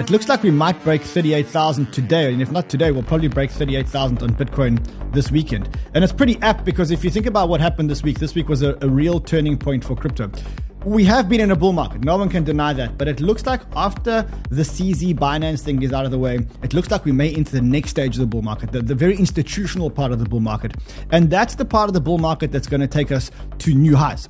It looks like we might break 38,000 today. And if not today, we'll probably break 38,000 on Bitcoin this weekend. And it's pretty apt because if you think about what happened this week, this week was a, a real turning point for crypto. We have been in a bull market. No one can deny that. But it looks like after the CZ Binance thing is out of the way, it looks like we may enter the next stage of the bull market, the, the very institutional part of the bull market. And that's the part of the bull market that's going to take us to new highs.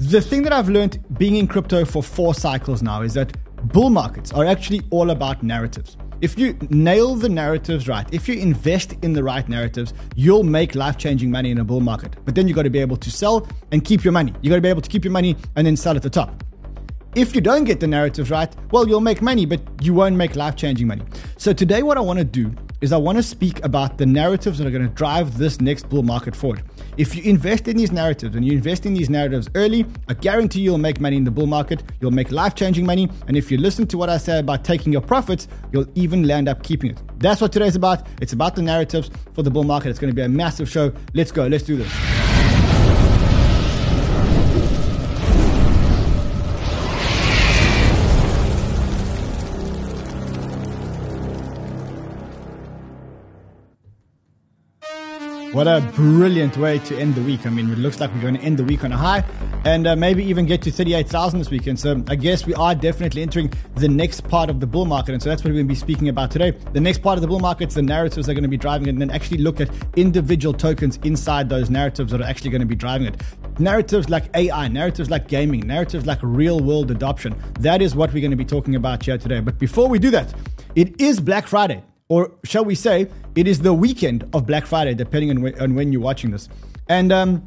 The thing that I've learned being in crypto for four cycles now is that bull markets are actually all about narratives. If you nail the narratives right, if you invest in the right narratives, you'll make life changing money in a bull market. But then you've got to be able to sell and keep your money. You've got to be able to keep your money and then sell at the top. If you don't get the narratives right, well, you'll make money, but you won't make life changing money. So, today, what I want to do is I want to speak about the narratives that are going to drive this next bull market forward. If you invest in these narratives and you invest in these narratives early, I guarantee you'll make money in the bull market. You'll make life changing money. And if you listen to what I say about taking your profits, you'll even land up keeping it. That's what today's about. It's about the narratives for the bull market. It's going to be a massive show. Let's go. Let's do this. What a brilliant way to end the week. I mean, it looks like we're going to end the week on a high and uh, maybe even get to 38,000 this weekend. So I guess we are definitely entering the next part of the bull market. And so that's what we're going to be speaking about today. The next part of the bull market is the narratives that are going to be driving it and then actually look at individual tokens inside those narratives that are actually going to be driving it. Narratives like AI, narratives like gaming, narratives like real world adoption. That is what we're going to be talking about here today. But before we do that, it is Black Friday or shall we say, it is the weekend of Black Friday, depending on when, on when you're watching this. And um,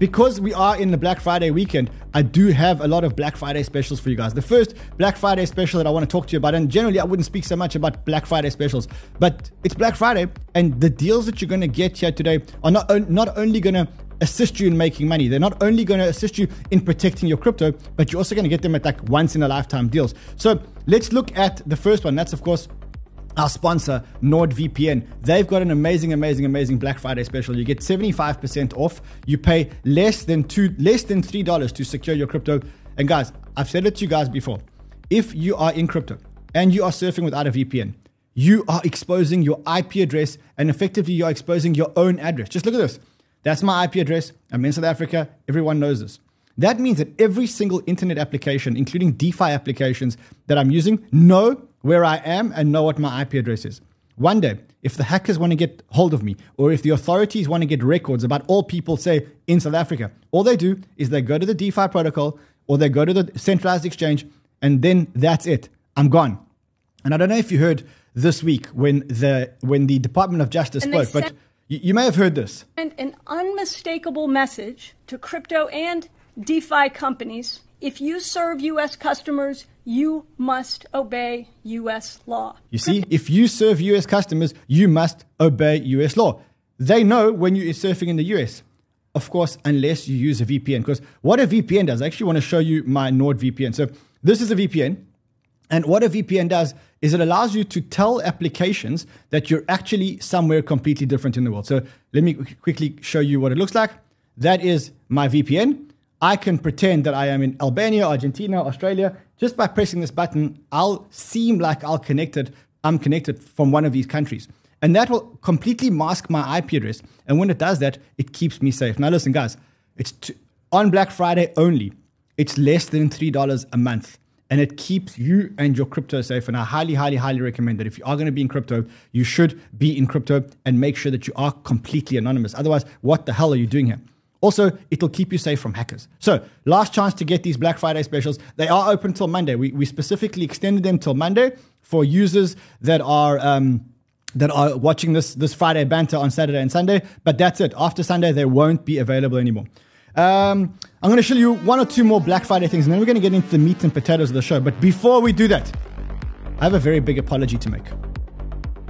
because we are in the Black Friday weekend, I do have a lot of Black Friday specials for you guys. The first Black Friday special that I want to talk to you about, and generally I wouldn't speak so much about Black Friday specials, but it's Black Friday, and the deals that you're going to get here today are not, not only going to assist you in making money. They're not only going to assist you in protecting your crypto, but you're also going to get them at like once in a lifetime deals. So let's look at the first one. That's, of course, our sponsor, NordVPN. They've got an amazing, amazing, amazing Black Friday special. You get 75% off. You pay less than two, less than three dollars to secure your crypto. And guys, I've said it to you guys before. If you are in crypto and you are surfing without a VPN, you are exposing your IP address and effectively you're exposing your own address. Just look at this. That's my IP address. I'm in South Africa. Everyone knows this. That means that every single internet application, including DeFi applications that I'm using, know where I am and know what my IP address is. One day, if the hackers want to get hold of me, or if the authorities want to get records about all people say in South Africa, all they do is they go to the DeFi protocol or they go to the centralized exchange, and then that's it. I'm gone. And I don't know if you heard this week when the when the Department of Justice And spoke, but you, you may have heard this. And an unmistakable message to crypto and DeFi companies. If you serve U.S. customers, you must obey U.S. law. You see, if you serve US customers, you must obey US law. They know when you're surfing in the US. Of course, unless you use a VPN. Because what a VPN does, I actually want to show you my NordVPN. So this is a VPN. And what a VPN does is it allows you to tell applications that you're actually somewhere completely different in the world. So let me quickly show you what it looks like. That is my VPN. I can pretend that I am in Albania, Argentina, Australia. Just by pressing this button, I'll seem like I'll connected. I'm connected from one of these countries. And that will completely mask my IP address. And when it does that, it keeps me safe. Now listen, guys, it's t- on Black Friday only. It's less than $3 a month and it keeps you and your crypto safe. And I highly, highly, highly recommend that if you are going to be in crypto, you should be in crypto and make sure that you are completely anonymous. Otherwise, what the hell are you doing here? Also, it'll keep you safe from hackers. So, last chance to get these Black Friday specials. They are open till Monday. We, we specifically extended them till Monday for users that are. Um, that are watching this this Friday banter on Saturday and Sunday, but that's it. After Sunday, they won't be available anymore. Um, I'm going to show you one or two more Black Friday things, and then we're going to get into the meat and potatoes of the show. But before we do that, I have a very big apology to make.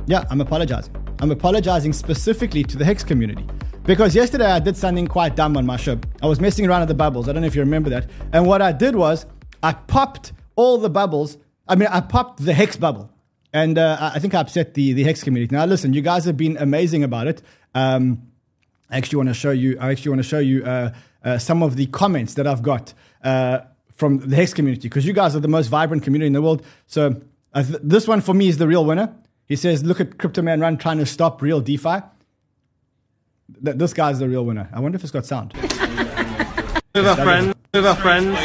Yeah, I'm apologizing. I'm apologizing specifically to the Hex community. Because yesterday I did something quite dumb on my show. I was messing around with the bubbles. I don't know if you remember that. And what I did was I popped all the bubbles. I mean, I popped the Hex bubble. And uh, I think I upset the, the Hex community. Now, listen, you guys have been amazing about it. Um, I actually want to show you. I actually want to show you uh, uh, some of the comments that I've got uh, from the Hex community because you guys are the most vibrant community in the world. So Uh, th- this one for me is the real winner. He says, "Look at Crypto Man Ran trying to stop real DeFi." Th- this guy's the real winner. I wonder if it's got sound. With our friends, with our friends.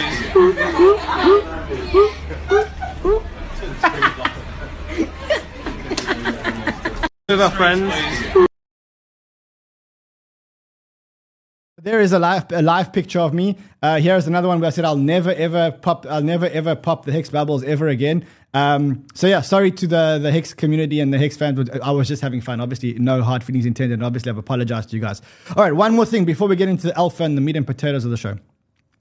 with our friends. There is a live a live picture of me. Uh, here's another one where I said I'll never ever pop. I'll never ever pop the Hex bubbles ever again. Um, so yeah, sorry to the the Hex community and the Hex fans. I was just having fun. Obviously, no hard feelings intended. Obviously, I've apologized to you guys. All right, one more thing before we get into the alpha and the meat and potatoes of the show.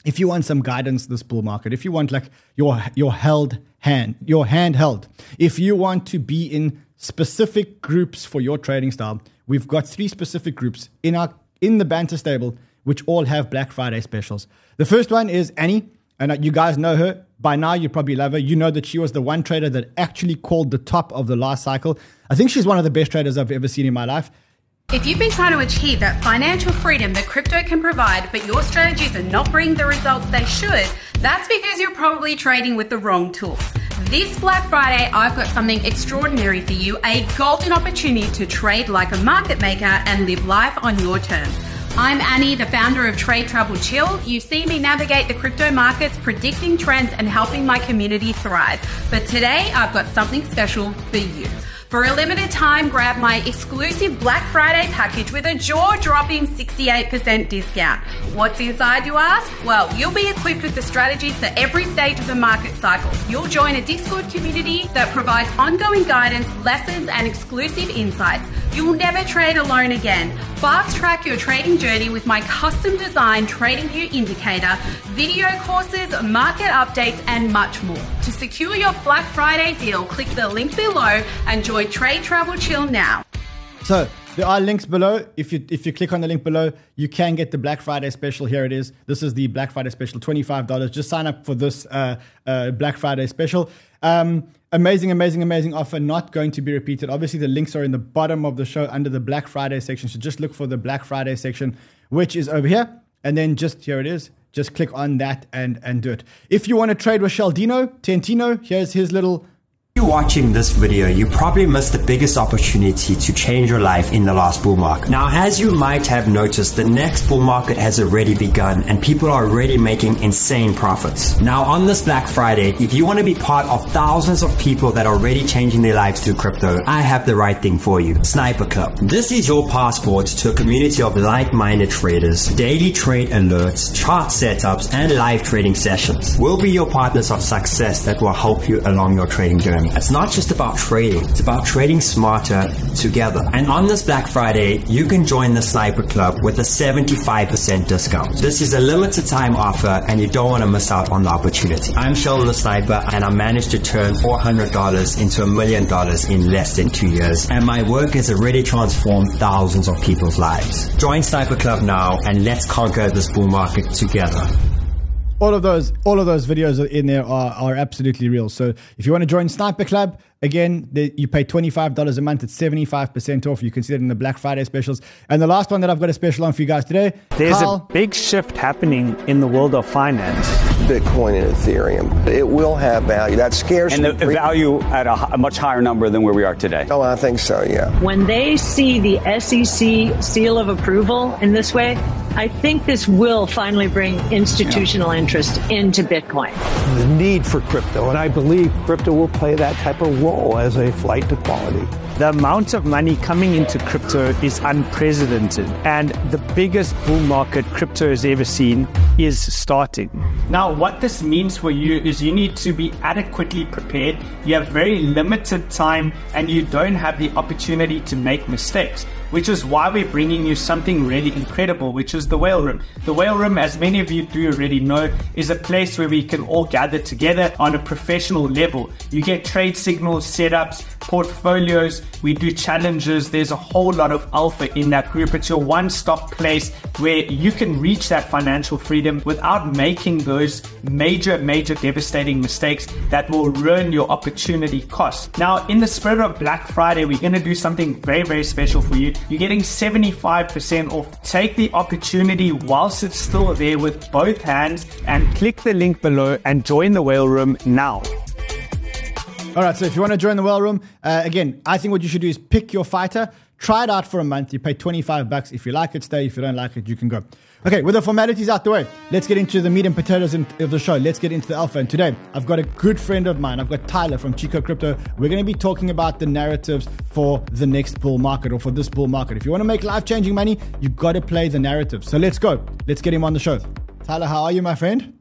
If you want some guidance this bull market, if you want like your your held hand, your hand held, if you want to be in specific groups for your trading style, we've got three specific groups in our in the banter stable which all have Black Friday specials. The first one is Annie, and you guys know her. By now, you probably love her. You know that she was the one trader that actually called the top of the last cycle. I think she's one of the best traders I've ever seen in my life. If you've been trying to achieve that financial freedom that crypto can provide, but your strategies are not bringing the results they should, that's because you're probably trading with the wrong tools. This Black Friday, I've got something extraordinary for you a golden opportunity to trade like a market maker and live life on your terms. I'm Annie, the founder of Trade Travel Chill. You see me navigate the crypto markets, predicting trends and helping my community thrive. But today, I've got something special for you. For a limited time, grab my exclusive Black Friday package with a jaw dropping 68% discount. What's inside, you ask? Well, you'll be equipped with the strategies for every stage of the market cycle. You'll join a Discord community that provides ongoing guidance, lessons, and exclusive insights. You'll never trade alone again. Fast track your trading journey with my custom designed Trading View indicator, video courses, market updates, and much more. To secure your Black Friday deal, click the link below and join Trade Travel Chill now. So there are links below. If you if you click on the link below, you can get the Black Friday special. Here it is. This is the Black Friday special, twenty five dollars. Just sign up for this uh, uh, Black Friday special. Um, amazing, amazing, amazing offer. Not going to be repeated. Obviously, the links are in the bottom of the show under the Black Friday section. So just look for the Black Friday section, which is over here, and then just here it is. Just click on that and and do it. If you want to trade with Sheldino Tentino, here's his little you're watching this video, you probably missed the biggest opportunity to change your life in the last bull market. Now, as you might have noticed, the next bull market has already begun and people are already making insane profits. Now, on this Black Friday, if you want to be part of thousands of people that are already changing their lives through crypto, I have the right thing for you. Sniper Club. This is your passport to a community of like-minded traders, daily trade alerts, chart setups, and live trading sessions. We'll be your partners of success that will help you along your trading journey. It's not just about trading, it's about trading smarter together. And on this Black Friday, you can join the Sniper Club with a 75% discount. This is a limited time offer and you don't want to miss out on the opportunity. I'm Sheldon the Sniper and I managed to turn $400 into a million dollars in less than two years. And my work has already transformed thousands of people's lives. Join Sniper Club now and let's conquer this bull market together all of those all of those videos in there are, are absolutely real. So if you want to join Sniper Club, again, the, you pay twenty five dollars a month. It's seventy five percent off. You consider in the Black Friday specials. And the last one that I've got a special on for you guys today. There's Kyle, a big shift happening in the world of finance. Bitcoin and Ethereum, it will have value. That scares and the, the value at a, a much higher number than where we are today. Oh, I think so. Yeah. When they see the SEC seal of approval in this way, I think this will finally bring institutional interest into Bitcoin. The need for crypto, and I believe crypto will play that type of role as a flight to quality. The amount of money coming into crypto is unprecedented, and the biggest bull market crypto has ever seen is starting. Now, what this means for you is you need to be adequately prepared. You have very limited time, and you don't have the opportunity to make mistakes which is why we're bringing you something really incredible, which is the Whale Room. The Whale Room, as many of you do already know, is a place where we can all gather together on a professional level. You get trade signals, setups, portfolios, we do challenges. There's a whole lot of alpha in that group. It's your one stop place where you can reach that financial freedom without making those major, major devastating mistakes that will ruin your opportunity cost. Now, in the spirit of Black Friday, we're going to do something very, very special for you. You're getting 75% off. Take the opportunity whilst it's still there with both hands and click the link below and join the whale room now. All right, so if you want to join the whale room, uh, again, I think what you should do is pick your fighter, try it out for a month. You pay 25 bucks. If you like it, stay. If you don't like it, you can go. Okay, with the formalities out the way, let's get into the meat and potatoes of the show. Let's get into the alpha. And today, I've got a good friend of mine. I've got Tyler from Chico Crypto. We're going to be talking about the narratives for the next bull market or for this bull market. If you want to make life changing money, you've got to play the narrative. So let's go. Let's get him on the show. Tyler, how are you, my friend?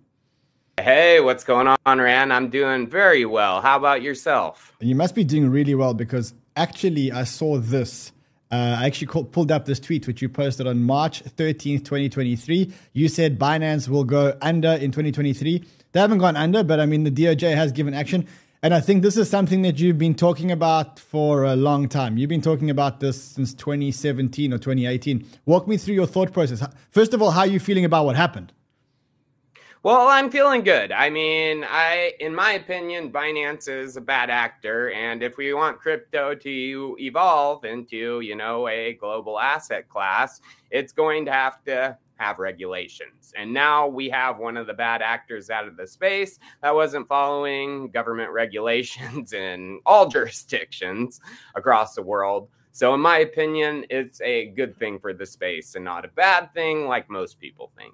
Hey, what's going on, Ran? I'm doing very well. How about yourself? You must be doing really well because actually, I saw this uh, I actually called, pulled up this tweet which you posted on March 13th, 2023. You said Binance will go under in 2023. They haven't gone under, but I mean, the DOJ has given action. And I think this is something that you've been talking about for a long time. You've been talking about this since 2017 or 2018. Walk me through your thought process. First of all, how are you feeling about what happened? Well, I'm feeling good. I mean, I, in my opinion, Binance is a bad actor, and if we want crypto to evolve into, you know, a global asset class, it's going to have to have regulations. And now we have one of the bad actors out of the space that wasn't following government regulations in all jurisdictions across the world. So, in my opinion, it's a good thing for the space and not a bad thing like most people think.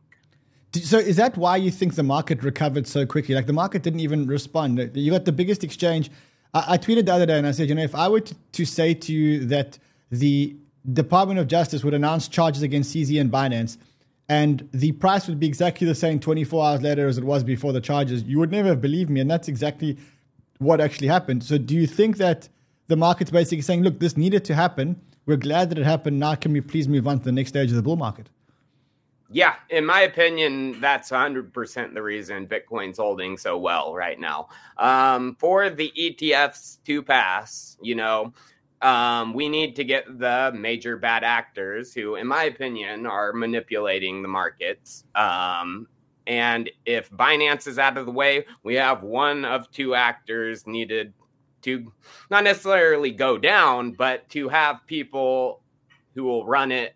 So is that why you think the market recovered so quickly? Like the market didn't even respond. You got the biggest exchange. I, I tweeted the other day and I said, you know, if I were to, to, say to you that the Department of Justice would announce charges against CZ and Binance, and the price would be exactly the same 24 hours later as it was before the charges, you would never believe me. And that's exactly what actually happened. So do you think that the market's basically saying, look, this needed to happen. We're glad that it happened. Now can we please move on to the next stage of the bull market? Yeah, in my opinion, that's 100% the reason Bitcoin's holding so well right now. Um, for the ETFs to pass, you know, um, we need to get the major bad actors who, in my opinion, are manipulating the markets. Um, and if Binance is out of the way, we have one of two actors needed to not necessarily go down, but to have people who will run it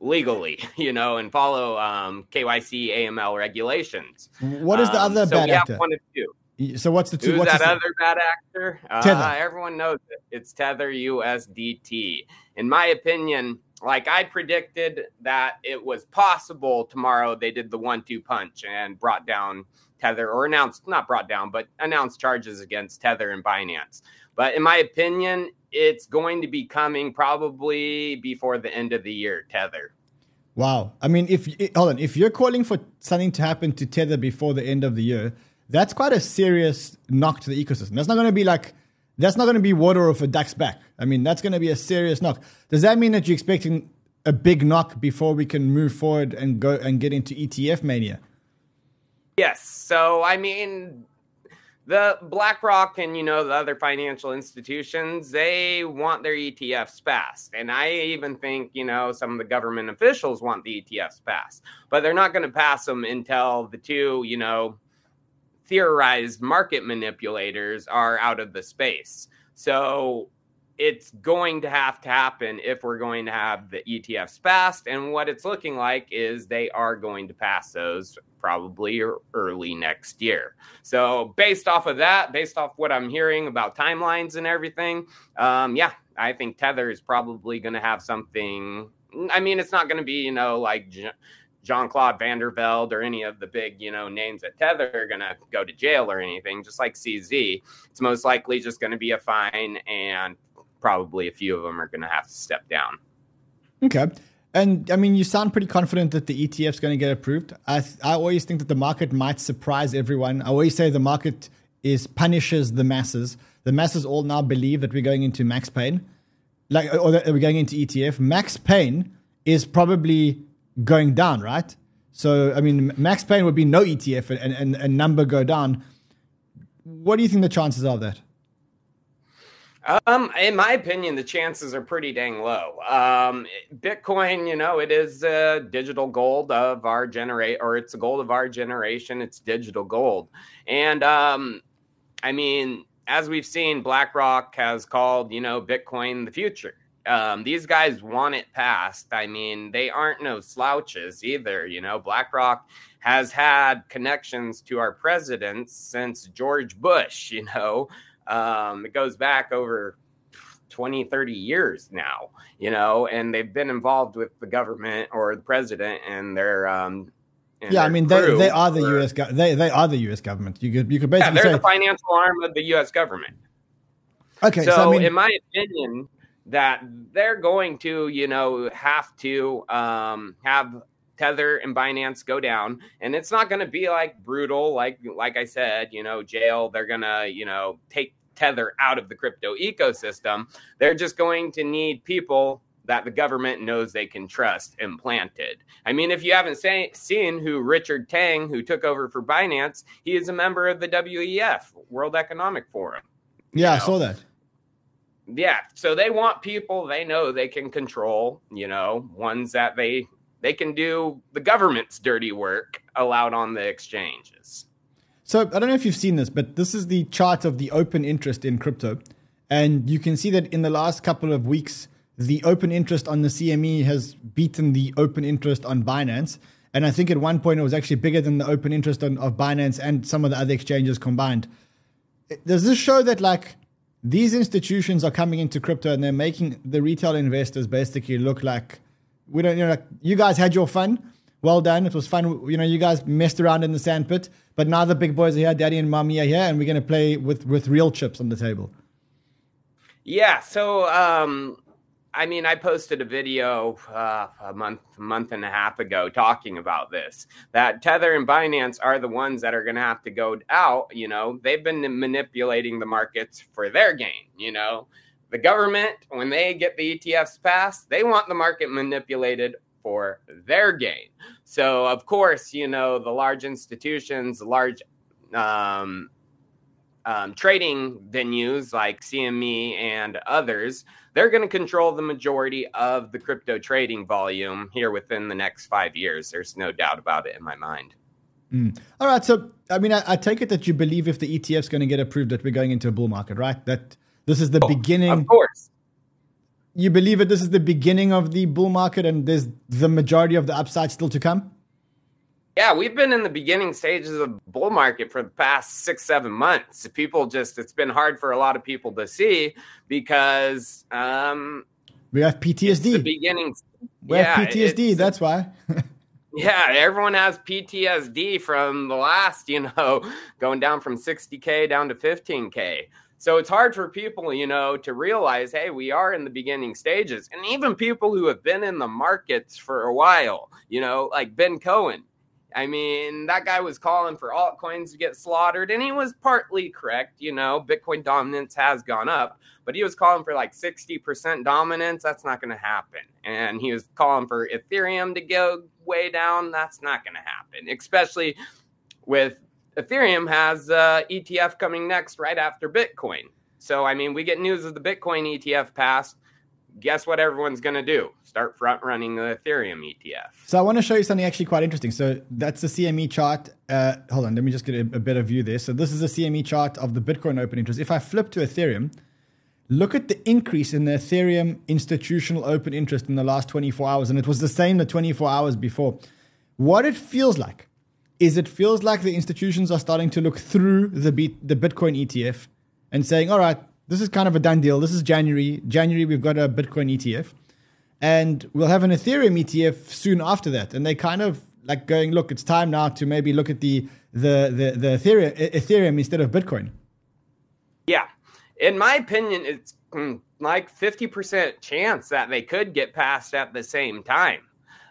legally, you know, and follow um, KYC AML regulations. What is the other um, so bad actor? One of two. So what's the two? Who's what's that the, other bad actor? Tether. Uh, everyone knows it. It's Tether USDT. In my opinion, like I predicted that it was possible tomorrow they did the one-two punch and brought down Tether or announced not brought down but announced charges against Tether and Binance. But in my opinion, it's going to be coming probably before the end of the year. Tether. Wow. I mean, if hold on, if you're calling for something to happen to Tether before the end of the year, that's quite a serious knock to the ecosystem. That's not going to be like that's not going to be water off a duck's back. I mean, that's going to be a serious knock. Does that mean that you're expecting a big knock before we can move forward and go and get into ETF mania? Yes. So, I mean, the BlackRock and you know the other financial institutions they want their ETFs passed, and I even think you know some of the government officials want the ETFs passed, but they're not going to pass them until the two you know theorized market manipulators are out of the space. So it's going to have to happen if we're going to have the ETFs passed. And what it's looking like is they are going to pass those probably early next year. So, based off of that, based off what I'm hearing about timelines and everything, um, yeah, I think Tether is probably going to have something. I mean, it's not going to be, you know, like Jean Claude Van der Velde or any of the big, you know, names at Tether are going to go to jail or anything, just like CZ. It's most likely just going to be a fine, and probably a few of them are going to have to step down. Okay. And I mean, you sound pretty confident that the ETF is going to get approved. I, I always think that the market might surprise everyone. I always say the market is punishes the masses. The masses all now believe that we're going into max pain, like or that we're going into ETF. Max pain is probably going down, right? So I mean, max pain would be no ETF and, and, and number go down. What do you think the chances are of that? Um, in my opinion, the chances are pretty dang low. Um, Bitcoin, you know, it is a digital gold of our generate, or it's a gold of our generation. It's digital gold, and um, I mean, as we've seen, BlackRock has called, you know, Bitcoin the future. Um, these guys want it passed. I mean, they aren't no slouches either. You know, BlackRock has had connections to our presidents since George Bush. You know, Um, it goes back over 20, 30 years now, you know, and they've been involved with the government or the president and their um, and yeah, I mean they, they are the for- U.S. Go- they they are the U.S. government. You could you could Yeah, basically they're say the financial arm of the U.S. government. okay. so, So, I mean, in my opinion, that they're going to, you know, have to um, have Tether and Binance go down, and it's not going to be like brutal, like like I said, you know, jail. They're gonna, you know, take Tether out of the crypto ecosystem. They're just going to need people that the government knows they can trust implanted. I mean, if you haven't say, seen who Richard Teng, who took over for Binance, he is a member of the WEF, World Economic Forum. yeah, I know. saw that. Yeah, so they want people they know they can control, you know, ones that they they can do the government's dirty work allowed on the exchanges. So I don't know if you've seen this, but this is the chart of the open interest in crypto, and you can see that in the last couple of weeks, the open interest on the CME has beaten the open interest on Binance. And I think at one point it was actually bigger than the open interest on, of Binance and some of the other exchanges combined. Does this show that like these institutions are coming into crypto and they're making the retail investors basically look like we don't, you know, you guys had your fun. Well done. It was fun. You know, you guys messed around in the sandpit, but now the big boys are here, daddy and mommy are here, and we're going to play with, with real chips on the table. Yeah, so um I mean, I posted a video uh, a month, month and a half ago talking about this. That Tether and Binance are the ones that are going to have to go out. You know, they've been manipulating the markets for their gain. You know, the government, when they get the ETFs passed, they want the market manipulated for their gain. So, of course, you know, the large institutions, large um, um, trading venues like CME and others, they're going to control the majority of the crypto trading volume here within the next five years. There's no doubt about it in my mind. Mm. All right. So, I mean, I, I, take it that you believe if the ETF is going to get approved, that we're going into a bull market, right? That this is the oh, beginning. Of course. You believe that this is the beginning of the bull market and there's the majority of the upside still to come? Yeah, we've been in the beginning stages of the bull market for the past six, seven months. People just, it's been hard for a lot of people to see because um, we have PTSD. the beginning. We yeah, have PTSD. That's why. yeah, everyone has PTSD from the last, you know, going down from 60K down to 15K. So it's hard for people, you know, to realize, hey, we are in the beginning stages. And even people who have been in the markets for a while, you know, like Ben Cowen, I mean, that guy was calling for altcoins to get slaughtered, and he was partly correct. You know, Bitcoin dominance has gone up, but he was calling for like 60% dominance. That's not going to happen. And he was calling for Ethereum to go way down. That's not going to happen, especially with Ethereum has uh, ETF coming next right after Bitcoin. So, I mean, we get news of the Bitcoin ETF passed guess what everyone's going to do? Start front running the Ethereum ETF. So I want to show you something actually quite interesting. So that's the CME chart. Uh, hold on, let me just get a, a better view there. So this is a CME chart of the Bitcoin open interest. If I flip to Ethereum, look at the increase in the Ethereum institutional open interest in the last 24 hours, and it was the same the 24 hours before. What it feels like is it feels like the institutions are starting to look through the the Bitcoin ETF and saying, all right, this is kind of a done deal. This is January. January, we've got a Bitcoin ETF, and we'll have an Ethereum ETF soon after that. And they kind of like going, look, it's time now to maybe look at the the the, the Ethereum, Ethereum instead of Bitcoin. Yeah, in my opinion, it's mm, like fifty percent chance that they could get passed at the same time.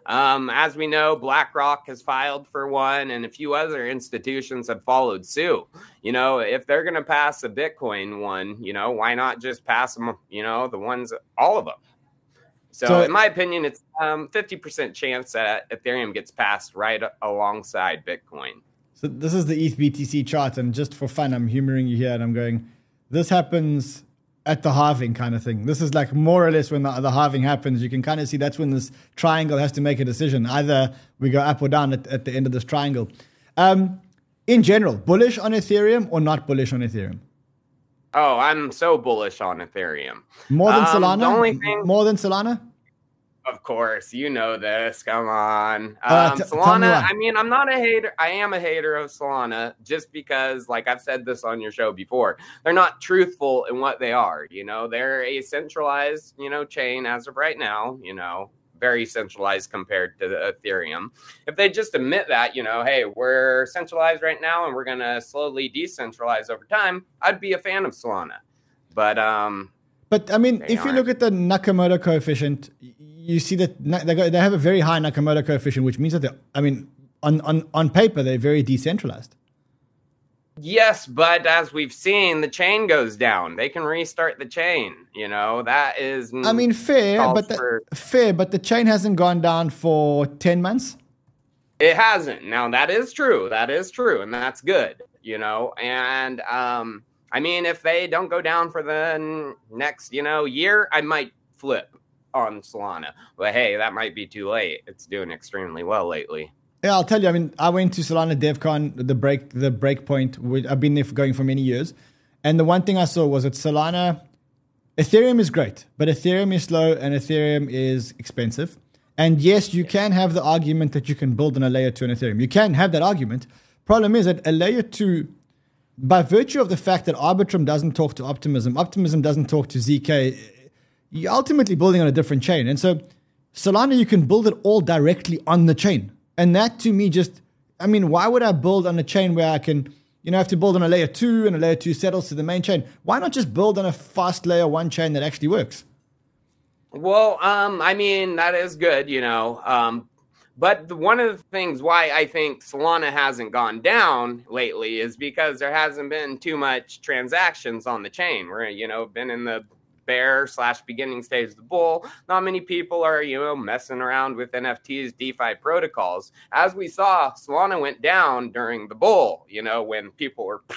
Um, as we know, BlackRock has filed for one, and a few other institutions have followed suit. You know, if they're going to pass a Bitcoin one, you know, why not just pass them? You know, the ones, all of them. So, so in my opinion, it's um, 50% chance that Ethereum gets passed right alongside Bitcoin. So this is the ETH BTC chart, and just for fun, I'm humoring you here, and I'm going, this happens at the halving kind of thing. This is like more or less when the, the halving happens. You can kind of see that's when this triangle has to make a decision. Either we go up or down at, at the end of this triangle. Um, in general, bullish on Ethereum or not bullish on Ethereum? Oh, I'm so bullish on Ethereum. More than um, Solana? The only thing, more than Solana? Of course, you know this. Come on, Uh, um, t- tell me Solana. I mean, I'm not a hater. I am a hater of Solana, just because, like I've said this on your show before, they're not truthful in what they are. You know, they're a centralized, you know, chain as of right now. You know, very centralized compared to the Ethereum. If they just admit that, you know, hey, we're centralized right now and we're gonna slowly decentralize over time, I'd be a fan of Solana. But um, But I mean, if you aren't. look at the Nakamoto coefficient, you see that they, go, they have a very high Nakamoto coefficient, which means that they I mean, on, on, on paper, they're very decentralized. Yes, but as we've seen, the chain goes down. They can restart the chain. You know that is. I mean, fair, but the, for- fair, but the chain hasn't gone down for ten months. it hasn't. Now that is true. That is true, and that's good. You know, and um, I mean, if they don't go down for the next, you know, year, I might flip on Solana. But hey, that might be too late. It's doing extremely well lately. Yeah, I'll tell you. I mean, I went to Solana DevCon, the break, the Breakpoint. which I've been there for going for many years, and the one thing I saw was that Solana, Ethereum is great, but Ethereum is slow and Ethereum is expensive. And yes, you can have the argument that you can build on a layer two on Ethereum. You can have that argument. Problem is that a layer two, by virtue of the fact that Arbitrum doesn't talk to Optimism, Optimism doesn't talk to ZK, you're ultimately building on a different chain. And so Solana, you can build it all directly on the chain. And that to me just, I mean, why would I build on a chain where I can, you know, have to build on a layer two and a layer two settles to the main chain? Why not just build on a fast layer one chain that actually works? Well, um, I mean that is good, you know. Um, but one of the things why I think Solana hasn't gone down lately is because there hasn't been too much transactions on the chain. We're you know been in the bear slash beginning stage of the bull. Not many people are you know messing around with NFTs, DeFi protocols. As we saw, Solana went down during the bull. You know when people were.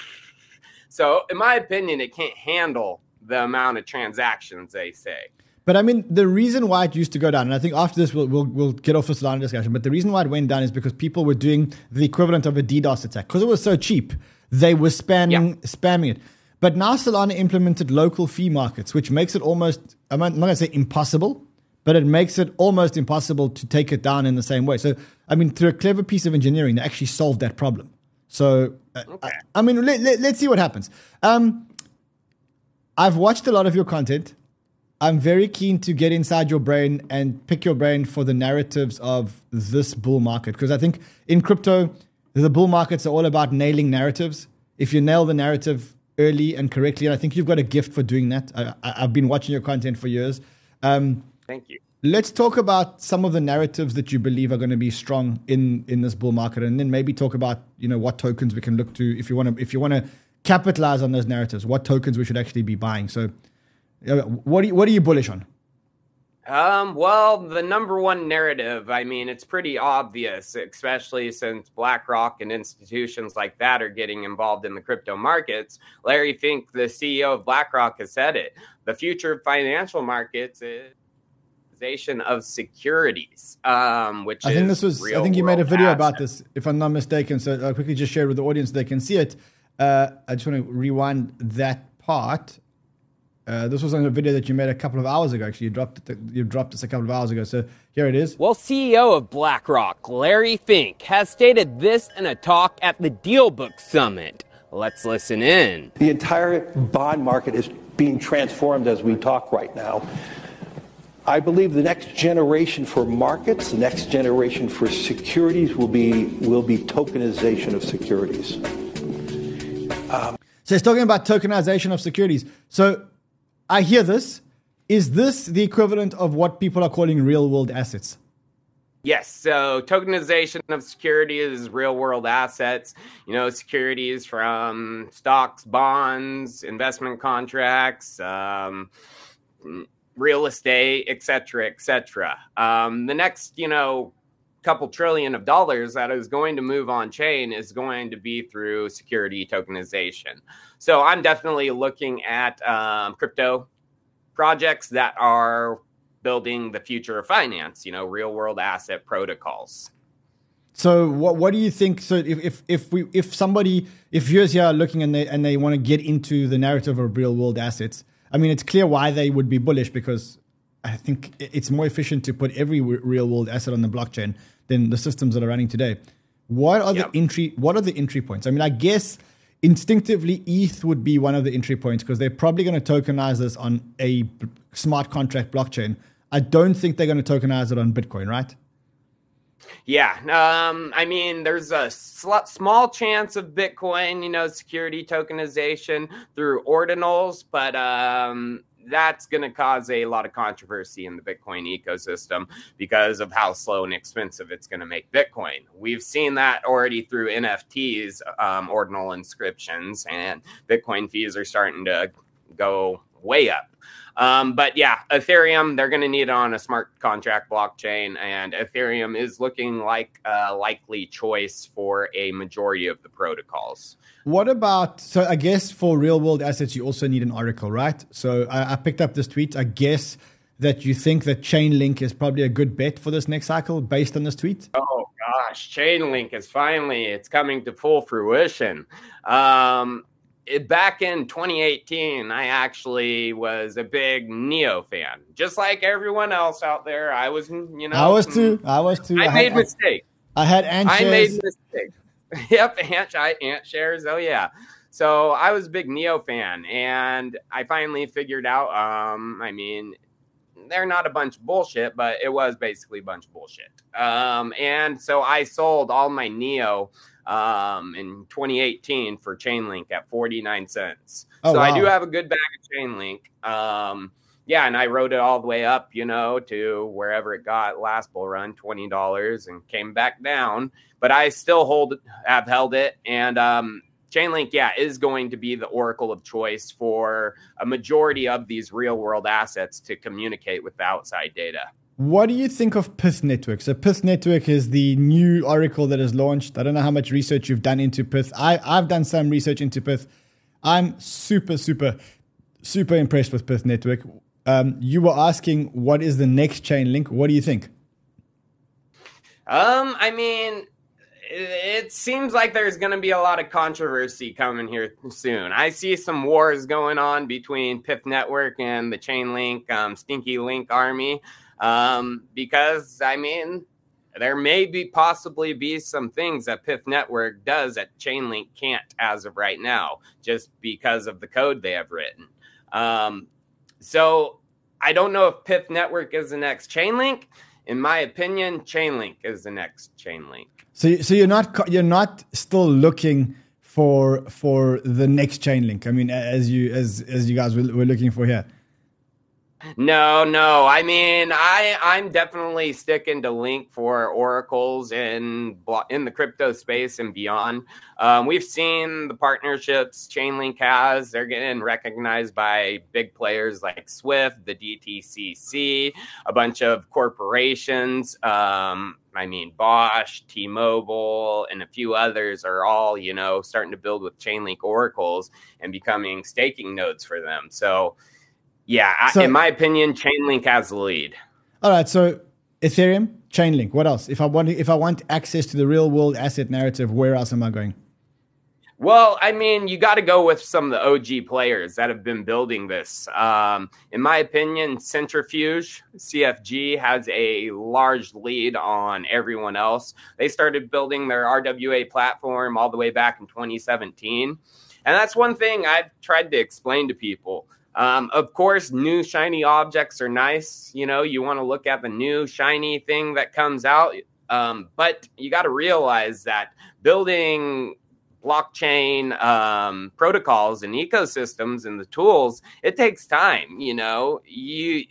So, in my opinion, it can't handle the amount of transactions they say. But I mean, the reason why it used to go down, and I think after this we'll, we'll, we'll get off the Solana discussion, but the reason why it went down is because people were doing the equivalent of a DDoS attack. Because it was so cheap, they were spamming, spamming it. But now Solana implemented local fee markets, which makes it almost, I'm not going to say impossible, but it makes it almost impossible to take it down in the same way. So, I mean, through a clever piece of engineering, they actually solved that problem. So, uh, I, I mean, let, let, let's see what happens. Um, I've watched a lot of your content. I'm very keen to get inside your brain and pick your brain for the narratives of this bull market because I think in crypto, the bull markets are all about nailing narratives. If you nail the narrative early and correctly, and I think you've got a gift for doing that. I, I've been watching your content for years. Um, Thank you. let's talk about some of the narratives that you believe are going to be strong in in this bull market, and then maybe talk about you know what tokens we can look to if you want to if you want to capitalize on those narratives. What tokens we should actually be buying. So, uh, what are you, what are you bullish on? Um, well, the number one narrative, I mean, it's pretty obvious, especially since BlackRock and institutions like that are getting involved in the crypto markets. Larry Fink, the CEO of BlackRock, has said it. The future of financial markets is of securities, um, which I think is this was. I think you made a video about this, if I'm not mistaken. So I'll quickly just share with the audience so they can see it. Uh, I just want to rewind that part. Uh, this was on a video that you made a couple of hours ago. Actually, you dropped it. You dropped this a couple of hours ago. So here it is. Well, CEO of BlackRock, Larry Fink, has stated this in a talk at the Dealbook Summit. Let's listen in. The entire bond market is being transformed as we talk right now. I believe the next generation for markets, the next generation for securities will be will be tokenization of securities. So it's talking about tokenization of securities. So I hear this. Is this the equivalent of what people are calling real world assets? Yes, so tokenization of securities is real world assets, you know, securities from stocks, bonds, investment contracts, um, real estate, et cetera, et cetera. Um, the next, you know, couple trillion of dollars that is going to move on chain is going to be through security tokenization. So I'm definitely looking at um, crypto projects that are building the future of finance, you know, real world asset protocols. So what what do you think? So if if if we if somebody if viewers here are looking and they and they want to get into the narrative of real world assets, I mean it's clear why they would be bullish because I think it's more efficient to put every real world asset on the blockchain than the systems that are running today. What are yep. the entry? What are the entry points? I mean, I guess instinctively ETH would be one of the entry points because they're probably going to tokenize this on a smart contract blockchain. I don't think they're going to tokenize it on Bitcoin, right? Yeah, um, I mean, there's a sl- small chance of Bitcoin, you know, security tokenization through ordinals, but um, that's going to cause a lot of controversy in the Bitcoin ecosystem because of how slow and expensive it's going to make Bitcoin. We've seen that already through NFTs, um, ordinal inscriptions, and Bitcoin fees are starting to go way up. Um, but yeah, Ethereum, they're going to need it on a smart contract blockchain, and Ethereum is looking like a likely choice for a majority of the protocols. What about, so I guess for real world assets, you also need an oracle, right? So I, I picked up this tweet. I guess that you think that Chainlink is probably a good bet for this next cycle based on this tweet? Oh gosh, Chainlink is finally it's coming to full fruition. Um, it, back in 2018, I actually was a big Neo fan, just like everyone else out there. I was, you know, I was too. I was too. I, I made mistakes. I had ant I made mistakes. yep, ant, AntShares. Oh yeah. So I was a big Neo fan, and I finally figured out. Um, I mean, they're not a bunch of bullshit, but it was basically a bunch of bullshit. Um, and so I sold all my Neo um, in 2018 for Chainlink at 49 cents. Oh, so wow. I do have a good bag of Chainlink. Um, yeah, and I rode it all the way up, you know, to wherever it got last bull run, twenty dollars, and came back down. But I still hold, have held it, and um, Chainlink, yeah, is going to be the oracle of choice for a majority of these real world assets to communicate with the outside data. What do you think of Pyth Network? So Pyth Network is the new Oracle that has launched. I don't know how much research you've done into Pyth. I, I've done some research into Pyth. I'm super, super, super impressed with Pyth Network. Um, you were asking what is the next Chainlink? What do you think? Um, I mean, it seems like there's going to be a lot of controversy coming here soon. I see some wars going on between Pyth Network and the Chainlink um, Stinky Link army. Um, because I mean, there may be possibly be some things that Pyth Network does that Chainlink can't as of right now, just because of the code they have written. Um, so I don't know if Pyth Network is the next Chainlink. In my opinion, Chainlink is the next Chainlink. So, so you're not you're not still looking for for the next Chainlink. I mean, as you as as you guys were, were looking for here. No, no. I mean, I I'm definitely sticking to Link for oracles in in the crypto space and beyond. Um, we've seen the partnerships Chainlink has. They're getting recognized by big players like Swift, the DTCC, a bunch of corporations. Um, I mean, Bosch, T-Mobile, and a few others are all you know starting to build with Chainlink oracles and becoming staking nodes for them. So yeah, so, in my opinion, Chainlink has the lead. All right, so Ethereum, Chainlink. What else? If I want, if I want access to the real world asset narrative, where else am I going? Well, I mean, you got to go with some of the OG players that have been building this. Um, in my opinion, Centrifuge, CFG, has a large lead on everyone else. They started building their RWA platform all the way back in 2017. And that's one thing I've tried to explain to people. Um, of course, new shiny objects are nice. You know, you want to look at the new shiny thing that comes out. Um, but you got to realize that building blockchain um, protocols and ecosystems and the tools, it takes time. You know, you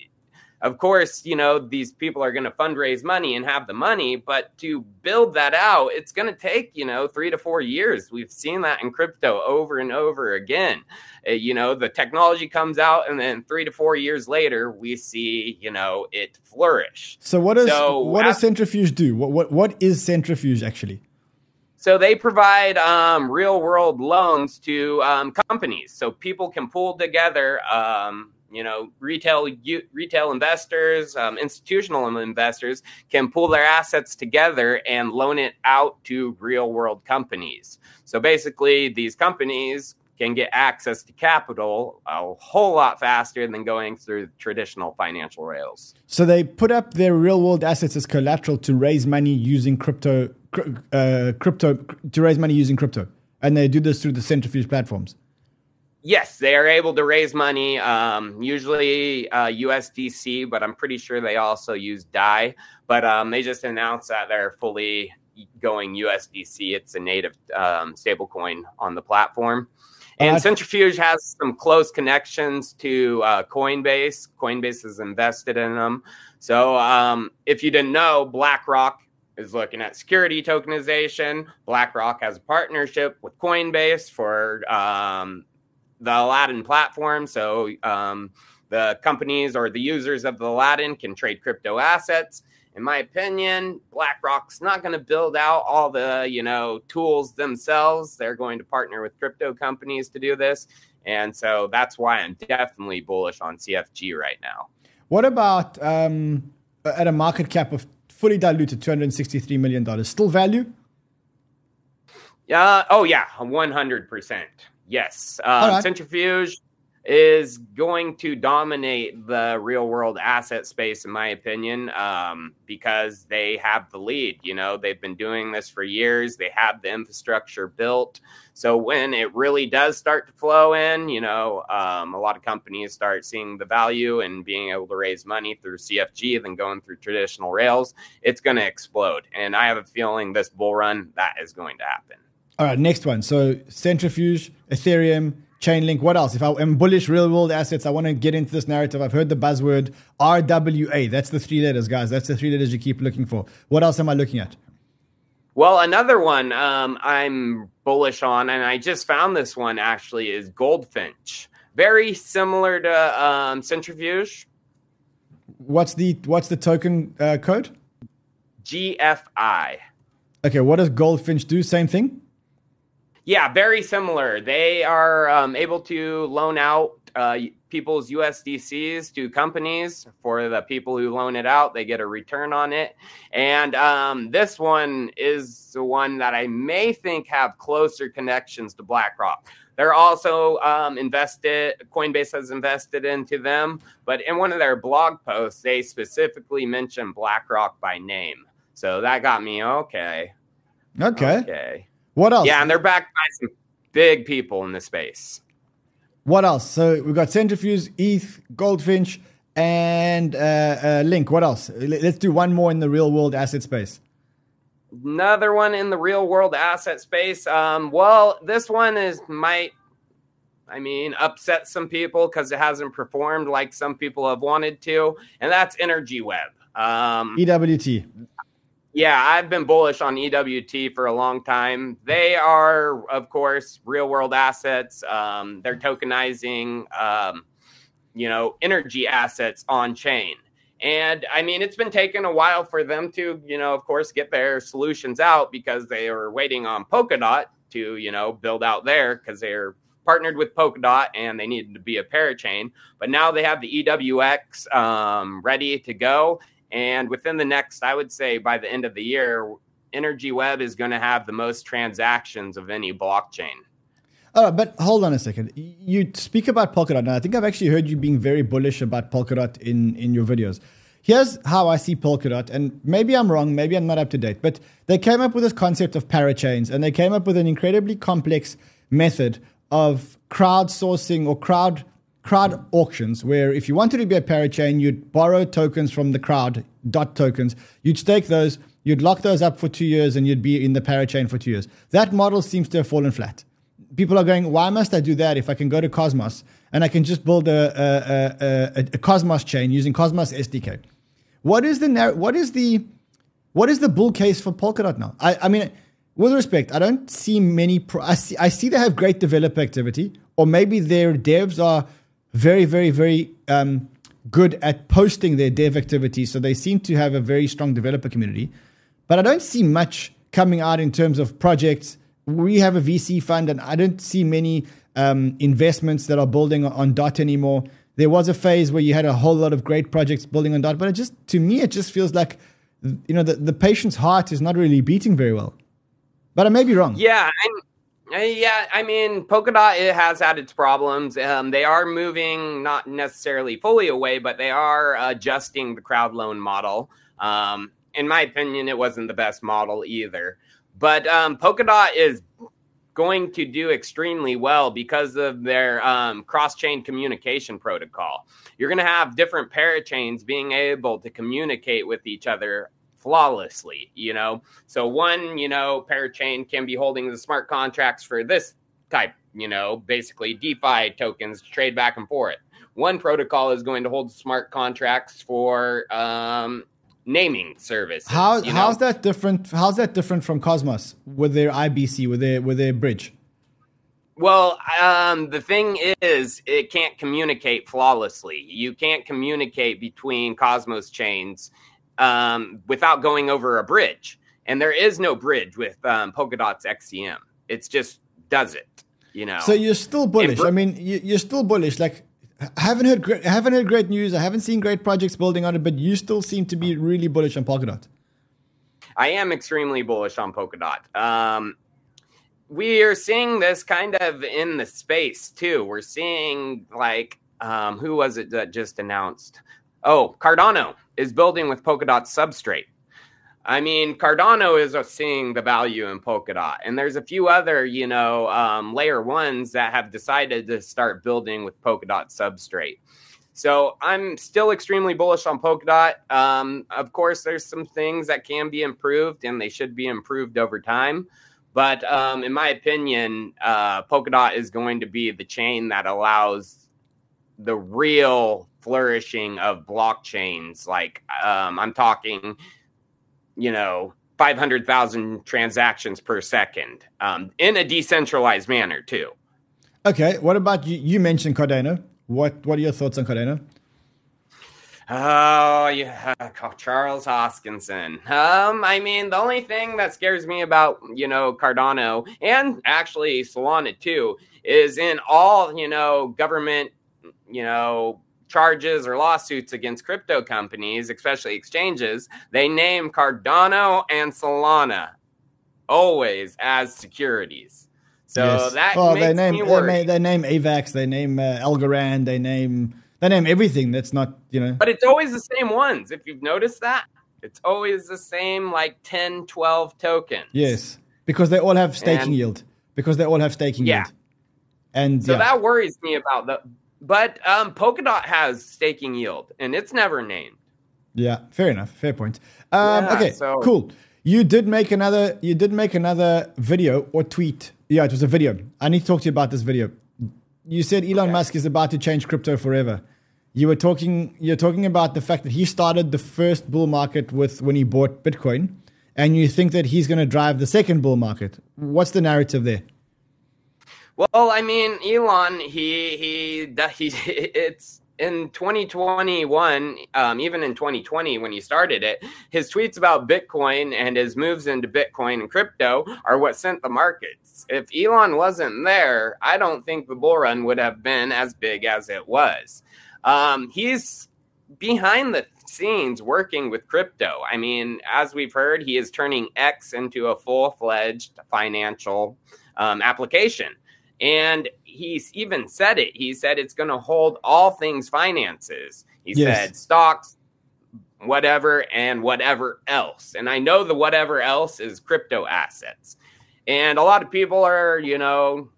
of course, you know, these people are going to fundraise money and have the money, but to build that out, it's going to take, you know, three to four years. We've seen that in crypto over and over again. Uh, you know, the technology comes out, and then three to four years later, we see, you know, it flourish. So, what does so what does Centrifuge do? What, what what is Centrifuge actually? So they provide um, real world loans to um, companies, so people can pull together um, you know retail retail investors um, institutional investors can pool their assets together and loan it out to real world companies so basically these companies can get access to capital a whole lot faster than going through traditional financial rails. So they put up their real world assets as collateral to raise money using crypto, uh, crypto to raise money using crypto, and they do this through the centrifuge platforms. Yes, they are able to raise money, um, usually uh, USDC, but I'm pretty sure they also use DAI. But um, they just announced that they're fully going USDC. It's a native um, stablecoin on the platform. And uh, Centrifuge has some close connections to uh, Coinbase. Coinbase is invested in them. So um, if you didn't know, BlackRock is looking at security tokenization. BlackRock has a partnership with Coinbase for um, the Aladdin platform. So um, the companies or the users of the Aladdin can trade crypto assets. In my opinion, BlackRock's not going to build out all the you know tools themselves. They're going to partner with crypto companies to do this, and so that's why I'm definitely bullish on CFG right now. What about um, at a market cap of fully diluted, two hundred sixty-three million dollars? Still value? Yeah. Oh yeah, one hundred percent. Yes. Um, right. Centrifuge is going to dominate the real world asset space, in my opinion, um, because they have the lead. You know, they've been doing this for years, they have the infrastructure built. So when it really does start to flow in, you know, um, a lot of companies start seeing the value and being able to raise money through CFG than going through traditional rails, it's going to explode. And I have a feeling this bull run, that is going to happen. All right, next one. So Centrifuge, Ethereum, Chainlink. What else? If I am bullish real world assets, I want to get into this narrative. I've heard the buzzword RWA. That's the three letters, guys. That's the three letters you keep looking for. What else am I looking at? Well, another one um, I'm bullish on, and I just found this one actually, is Goldfinch. Very similar to um, Centrifuge. What's the what's the token uh, code? GFI. Okay, what does Goldfinch do? Same thing. Yeah, very similar. They are um, able to loan out uh, people's USDCs to companies. For the people who loan it out, they get a return on it. And um, this one is the one that I may think have closer connections to BlackRock. They're also um, invested, Coinbase has invested into them. But in one of their blog posts, they specifically mentioned BlackRock by name. So that got me okay. Okay. Okay. What else? Yeah, and they're backed by some big people in the space. What else? So we've got Centrifuge, ETH, Goldfinch, and uh, uh, Link. What else? Let's do one more in the real world asset space. Another one in the real world asset space. Um, well, this one is might, I mean, upset some people because it hasn't performed like some people have wanted to, and that's Energy Web. Um, EWT. Yeah, I've been bullish on EWT for a long time. They are, of course, real world assets. Um, they're tokenizing, um, you know, energy assets on chain. And I mean, it's been taking a while for them to, you know, of course, get their solutions out because they are waiting on Polkadot to, you know, build out there because they're partnered with Polkadot and they needed to be a parachain. But now they have the EWX um, ready to go. And within the next, I would say by the end of the year, Energy Web is going to have the most transactions of any blockchain. But hold on a second. You speak about Polkadot. Now, I think I've actually heard you being very bullish about Polkadot in, in your videos. Here's how I see Polkadot, and maybe I'm wrong, maybe I'm not up to date, but they came up with this concept of parachains, and they came up with an incredibly complex method of crowdsourcing or crowd crowd auctions where if you wanted to be a parachain, you'd borrow tokens from the crowd, dot tokens, you'd stake those, you'd lock those up for two years, and you'd be in the parachain for two years. That model seems to have fallen flat. People are going, why must I do that if I can go to Cosmos and I can just build a, a, a, a Cosmos chain using Cosmos SDK? What is the what is the what is the bull case for Polkadot now? I, I mean, with respect, I don't see many. Pro- I see I see they have great developer activity, or maybe their devs are very, very, very um, good at posting their dev activities. So they seem to have a very strong developer community. But I don't see much coming out in terms of projects. We have a VC fund, and I don't see many um, investments that are building on Dot anymore. There was a phase where you had a whole lot of great projects building on Dot, but it just to me it just feels like you know the, the patient's heart is not really beating very well. But I may be wrong. Yeah, and yeah, I mean, Polkadot it has had its problems. Um, they are moving not necessarily fully away, but they are adjusting the crowd loan model. Um, in my opinion, it wasn't the best model either. But um, Polkadot is going to do extremely well because of their um, cross chain communication protocol. You're going to have different parachains being able to communicate with each other flawlessly, you know. So one, you know, parachain can be holding the smart contracts for this type, you know, basically DeFi tokens to trade back and forth. One protocol is going to hold smart contracts for um, naming service. How you know? how's that different? How's that different from Cosmos with their IBC with their with their bridge? Well, um, the thing is, it can't communicate flawlessly. You can't communicate between Cosmos chains um, without going over a bridge, and there is no bridge with um, Polkadot's XCM. It just does it, you know. So you're still bullish. Br- I mean, you, are still bullish. Like I haven't heard great, haven't heard great news. I haven't seen great projects building on it, but you still seem to be really bullish on Polkadot. I am extremely bullish on Polkadot. Um, we are seeing this kind of in the space too. We're seeing like um, who was it that just announced? Oh, Cardano is building with Polkadot substrate. I mean, Cardano is seeing the value in Polkadot, and there's a few other, you know, um, layer ones that have decided to start building with Polkadot substrate. So I'm still extremely bullish on Polkadot. Um, of course, there's some things that can be improved, and they should be improved over time. But um, in my opinion, uh, Polkadot is going to be the chain that allows the real flourishing of blockchains. Like um, I'm talking you know, 500,000 transactions per second um, in a decentralized manner, too. Okay. What about you? You mentioned Cardano. What, what are your thoughts on Cardano? Oh, yeah, Charles Hoskinson. Um, I mean, the only thing that scares me about, you know, Cardano and actually Solana too is in all, you know, government, you know, charges or lawsuits against crypto companies, especially exchanges, they name Cardano and Solana always as securities. So yes. that well, they name. They, they name AVAX, they name uh, Algorand, they name they name everything. That's not you know. But it's always the same ones. If you've noticed that, it's always the same like 10, 12 tokens. Yes, because they all have staking and, yield. Because they all have staking yeah. yield. And so yeah. that worries me about the but um, Polkadot has staking yield, and it's never named. Yeah, fair enough. Fair point. Um, yeah, okay, so. cool. You did make another. You did make another video or tweet. Yeah, it was a video. I need to talk to you about this video. You said Elon okay. Musk is about to change crypto forever. You were talking. You're talking about the fact that he started the first bull market with when he bought Bitcoin, and you think that he's going to drive the second bull market. What's the narrative there? Well, I mean, Elon, he he he. It's in 2021, um, even in 2020 when he started it, his tweets about Bitcoin and his moves into Bitcoin and crypto are what sent the markets. If Elon wasn't there, I don't think the bull run would have been as big as it was. Um, he's behind the scenes working with crypto. I mean, as we've heard, he is turning X into a full fledged financial um, application. And he's even said it. He said it's going to hold all things finances. He yes. said stocks, whatever, and whatever else. And I know the whatever else is crypto assets. And a lot of people are, you know,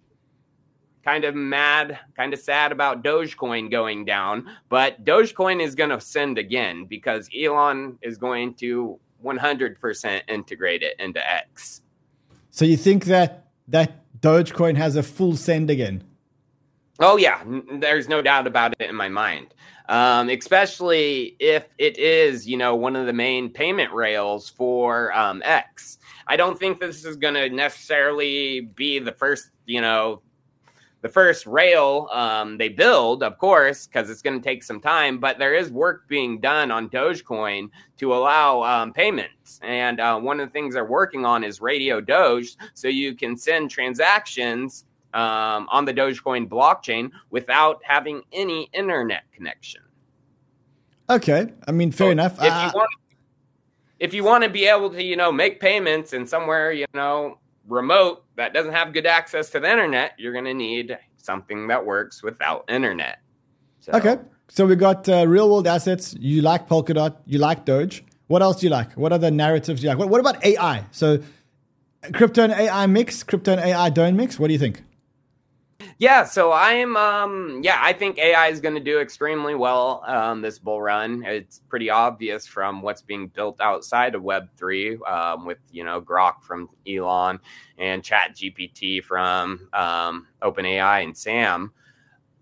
kind of mad, kind of sad about Dogecoin going down. But Dogecoin is going to send again because Elon is going to 100% integrate it into X. So you think that that Dogecoin has a full send again. Oh yeah, there's no doubt about it in my mind. Um, especially if it is, you know, one of the main payment rails for um, X. I don't think this is going to necessarily be the first, you know, the first rail um, they build, of course, because it's going to take some time. But there is work being done on Dogecoin to allow um, payments, and uh, one of the things they're working on is Radio Doge, so you can send transactions um, on the Dogecoin blockchain without having any internet connection. Okay, I mean, fair so enough. If, uh, you want, if you want to be able to, you know, make payments and somewhere, you know, remote that doesn't have good access to the internet, you're going to need something that works without internet. So. Okay. So we got uh, real world assets. You like Polkadot. You like Doge. What else do you like? What other narratives do you like? What, what about AI? So crypto and AI mix, crypto and AI don't mix. What do you think? Yeah, so I'm um yeah, I think AI is going to do extremely well um this bull run. It's pretty obvious from what's being built outside of web3 um with, you know, Grok from Elon and Chat GPT from um OpenAI and Sam.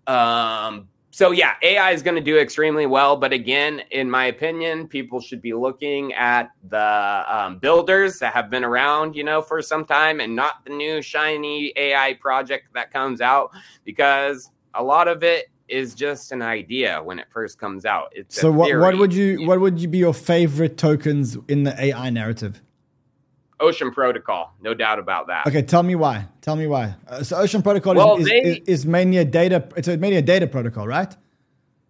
Um so yeah, AI is going to do extremely well. But again, in my opinion, people should be looking at the um, builders that have been around, you know, for some time, and not the new shiny AI project that comes out because a lot of it is just an idea when it first comes out. It's so what, what would you what would you be your favorite tokens in the AI narrative? Ocean Protocol, no doubt about that. Okay, tell me why. Tell me why. Uh, so Ocean Protocol well, is, they, is, is, mainly a data. It's a, mainly a data protocol, right?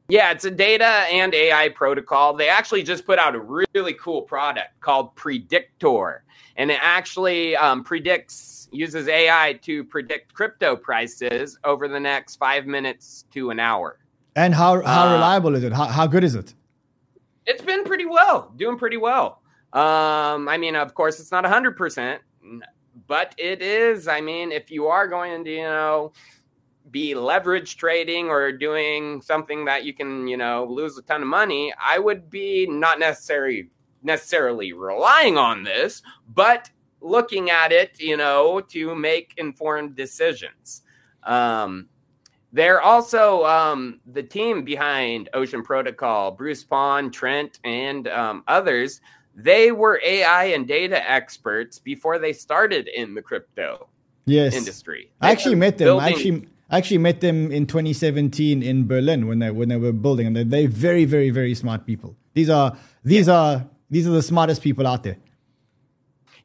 Yeah, it's a data and AI protocol. They actually just put out a really cool product called Predictor, and it actually um, predicts uses AI to predict crypto prices over the next five minutes to an hour. And how how uh, reliable is it? How how good is it? It's been pretty well, doing pretty well. Um, I mean, of course, it's not 100%, but it is. I mean, if you are going to, you know, be leverage trading or doing something that you can, you know, lose a ton of money, I would be not necessarily necessarily relying on this, but looking at it, you know, to make informed decisions. Um, they're also um, the team behind Ocean Protocol, Bruce Pon, Trent, and um, others they were AI and data experts before they started in the crypto yes. industry. They I actually met them. Building- I actually, I actually met them in 2017 in Berlin when they when they were building, and they're, they're very, very, very smart people. These are these yeah. are these are the smartest people out there.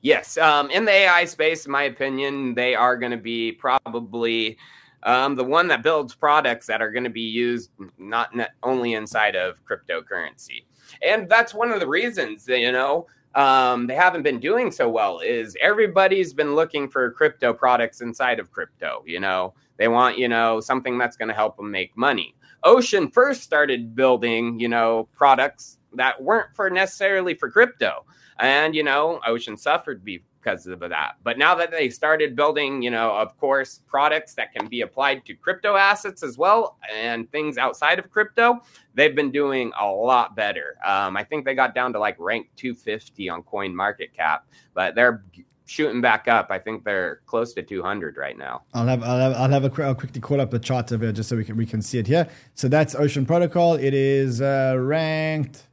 Yes, um, in the AI space, in my opinion, they are going to be probably um, the one that builds products that are going to be used not only inside of cryptocurrency and that's one of the reasons you know um, they haven't been doing so well is everybody's been looking for crypto products inside of crypto you know. They want you know something that's going to help them make money. Ocean first started building you know products that weren't for necessarily for crypto. And you know ocean suffered be- because of that. But now that they started building, you know, of course, products that can be applied to crypto assets as well and things outside of crypto, they've been doing a lot better. Um, I think they got down to like rank 250 on Coin Market Cap, but they're shooting back up. I think they're close to 200 right now. I'll have I'll have, I'll have a I'll quickly call up the chart here just so we can we can see it here. So that's Ocean Protocol. It is uh, ranked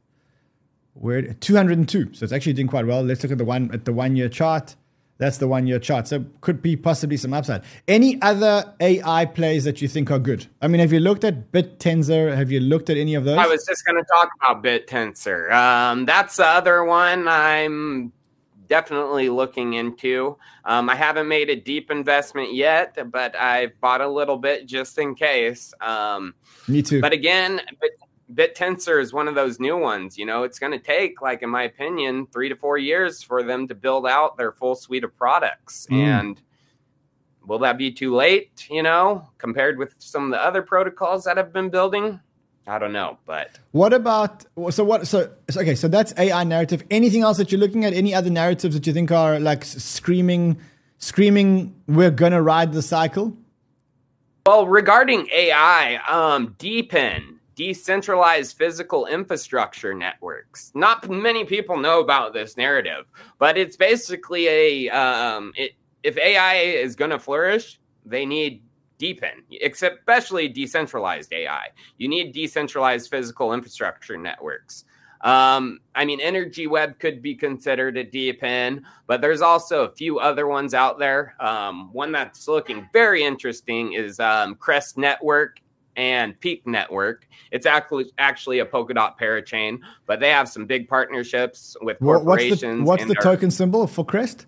where 202. So it's actually doing quite well. Let's look at the one at the one year chart. That's the one year chart. So could be possibly some upside. Any other AI plays that you think are good? I mean, have you looked at BitTensor? Have you looked at any of those? I was just going to talk about BitTensor. Um, that's the other one I'm definitely looking into. Um, I haven't made a deep investment yet, but I've bought a little bit just in case. Um, Me too. But again, BitTensor is one of those new ones. You know, it's going to take, like in my opinion, three to four years for them to build out their full suite of products. Mm. And will that be too late? You know, compared with some of the other protocols that have been building. I don't know, but what about so what so okay so that's AI narrative. Anything else that you're looking at? Any other narratives that you think are like screaming, screaming? We're gonna ride the cycle. Well, regarding AI, um, DePIN decentralized physical infrastructure networks. Not many people know about this narrative, but it's basically a um, it, if AI is going to flourish, they need DePIN, especially decentralized AI. You need decentralized physical infrastructure networks. Um, I mean, Energy Web could be considered a DePIN, but there's also a few other ones out there. Um, one that's looking very interesting is um, Krest Network and peaq Network. It's actually actually a Polkadot parachain, but they have some big partnerships with corporations. What's the, what's the token symbol for Krest?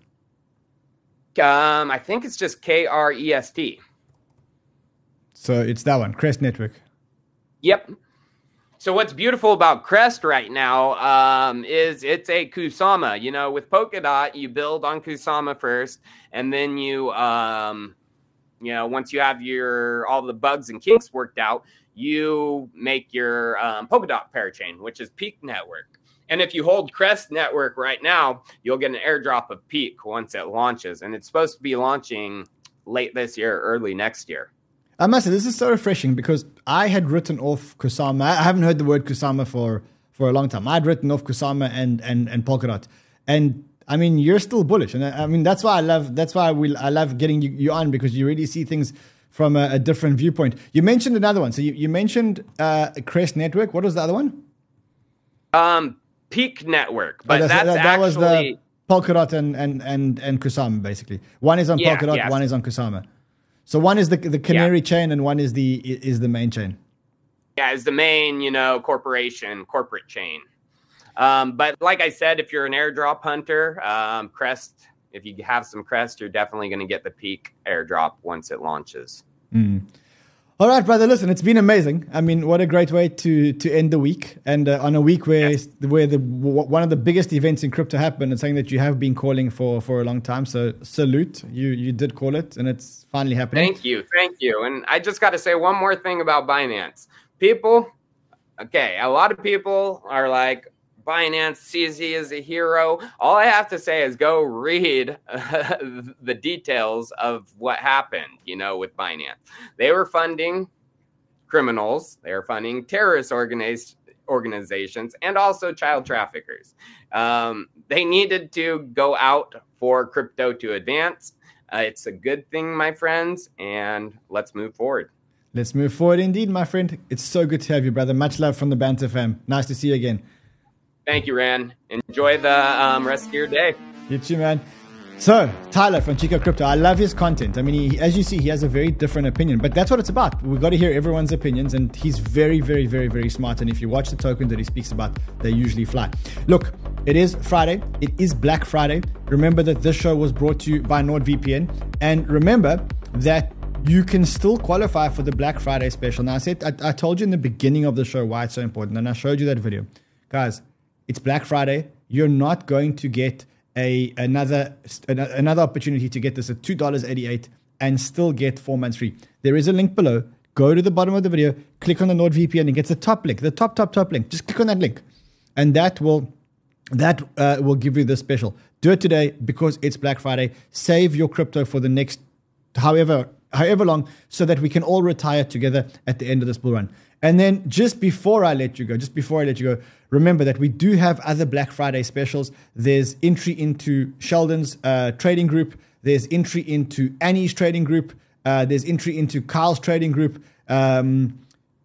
Um, I think it's just K R E S T. So it's that one, Krest Network. Yep. So what's beautiful about Krest right now um, is it's a Kusama. You know, with Polkadot, you build on Kusama first, and then you, um, you know, once you have your all the bugs and kinks worked out, you make your um, Polkadot parachain, which is peaq Network. And if you hold Krest Network right now, you'll get an airdrop of peaq once it launches, and it's supposed to be launching late this year, early next year. I must say, this is so refreshing because I had written off Kusama. I haven't heard the word Kusama for, for a long time. I'd written off Kusama and, and, and Polkadot. And I mean, you're still bullish. And I, I mean, that's why I love, that's why we, I love getting you, you on because you really see things from a, a, different viewpoint. You mentioned another one. So you, you mentioned uh, Krest Network. What was the other one? Um, peaq Network. But oh, that's, that, that actually... was the Polkadot and, and, and, and Kusama, basically. One is on yeah, Polkadot, yes. one is on Kusama. So one is the the canary yeah. chain, and one is the is the main chain. Yeah, is the main you know corporation corporate chain. Um, but like I said, if you're an airdrop hunter, um, Krest, if you have some Krest, you're definitely going to get the peaq airdrop once it launches. Mm. All right, brother. Listen, it's been amazing. I mean, what a great way to to end the week, and uh, on a week where yes. where the w- one of the biggest events in crypto happened, and something that you have been calling for for a long time. So salute, you you did call it, and it's finally happening. Thank you, thank you. And I just got to say one more thing about Binance. People, okay, a lot of people are like, Binance CZ is a hero. All I have to say is go read the details of what happened, you know, with Binance. They were funding criminals, they were funding terrorist organized organizations and also child traffickers. Um, they needed to go out for crypto to advance. Uh, it's a good thing, my friends, and let's move forward. Let's move forward indeed, my friend. It's so good to have you, brother. Much love from the Banter fam. Nice to see you again. Thank you, Ran. Enjoy the um, rest of your day. You too, man. So, Tyler from Chico Crypto, I love his content. I mean, he, as you see, he has a very different opinion, but that's what it's about. We've got to hear everyone's opinions, and he's very, very, very, very smart. And if you watch the tokens that he speaks about, they usually fly. Look, it is Friday. It is Black Friday. Remember that this show was brought to you by NordVPN. And remember that you can still qualify for the Black Friday special. Now, I said, I, I told you in the beginning of the show why it's so important, and I showed you that video. Guys, it's Black Friday. You're not going to get a another another opportunity to get this at two dollars eighty eight and still get four months free. There is a link below. Go to the bottom of the video, click on the NordVPN, and get the top link, the top top top link. Just click on that link, and that will that uh, will give you the special. Do it today because it's Black Friday. Save your crypto for the next however however long, so that we can all retire together at the end of this bull run. And then just before I let you go, just before I let you go, remember that we do have other Black Friday specials. There's entry into Sheldon's uh, trading group. There's entry into Annie's trading group. Uh, there's entry into Kyle's trading group. Um,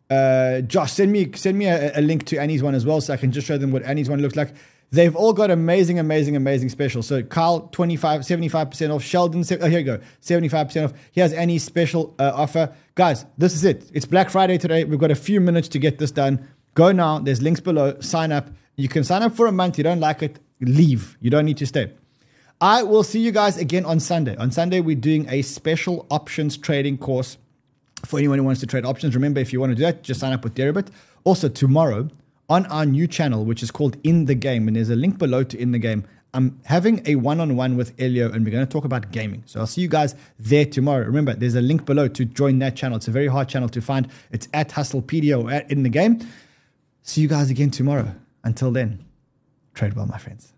uh, Josh, send me send me a, a, link to Annie's one as well, so I can just show them what Annie's one looks like. They've all got amazing, amazing, amazing specials. So Kyle, 25, 75% off. Sheldon, oh, here you go, 75% off. He has any special uh, offer. Guys, this is it. It's Black Friday today. We've got a few minutes to get this done. Go now. There's links below. Sign up. You can sign up for a month. You don't like it, leave. You don't need to stay. I will see you guys again on Sunday. On Sunday, we're doing a special options trading course for anyone who wants to trade options. Remember, if you want to do that, just sign up with Deribit. Also, tomorrow, on our new channel, which is called In the Game, and there's a link below to In the Game. I'm having a one on one with Elio, and we're going to talk about gaming. So I'll see you guys there tomorrow. Remember, there's a link below to join that channel. It's a very hard channel to find. It's at Hustlepedia or at In the Game. See you guys again tomorrow. Until then, trade well, my friends.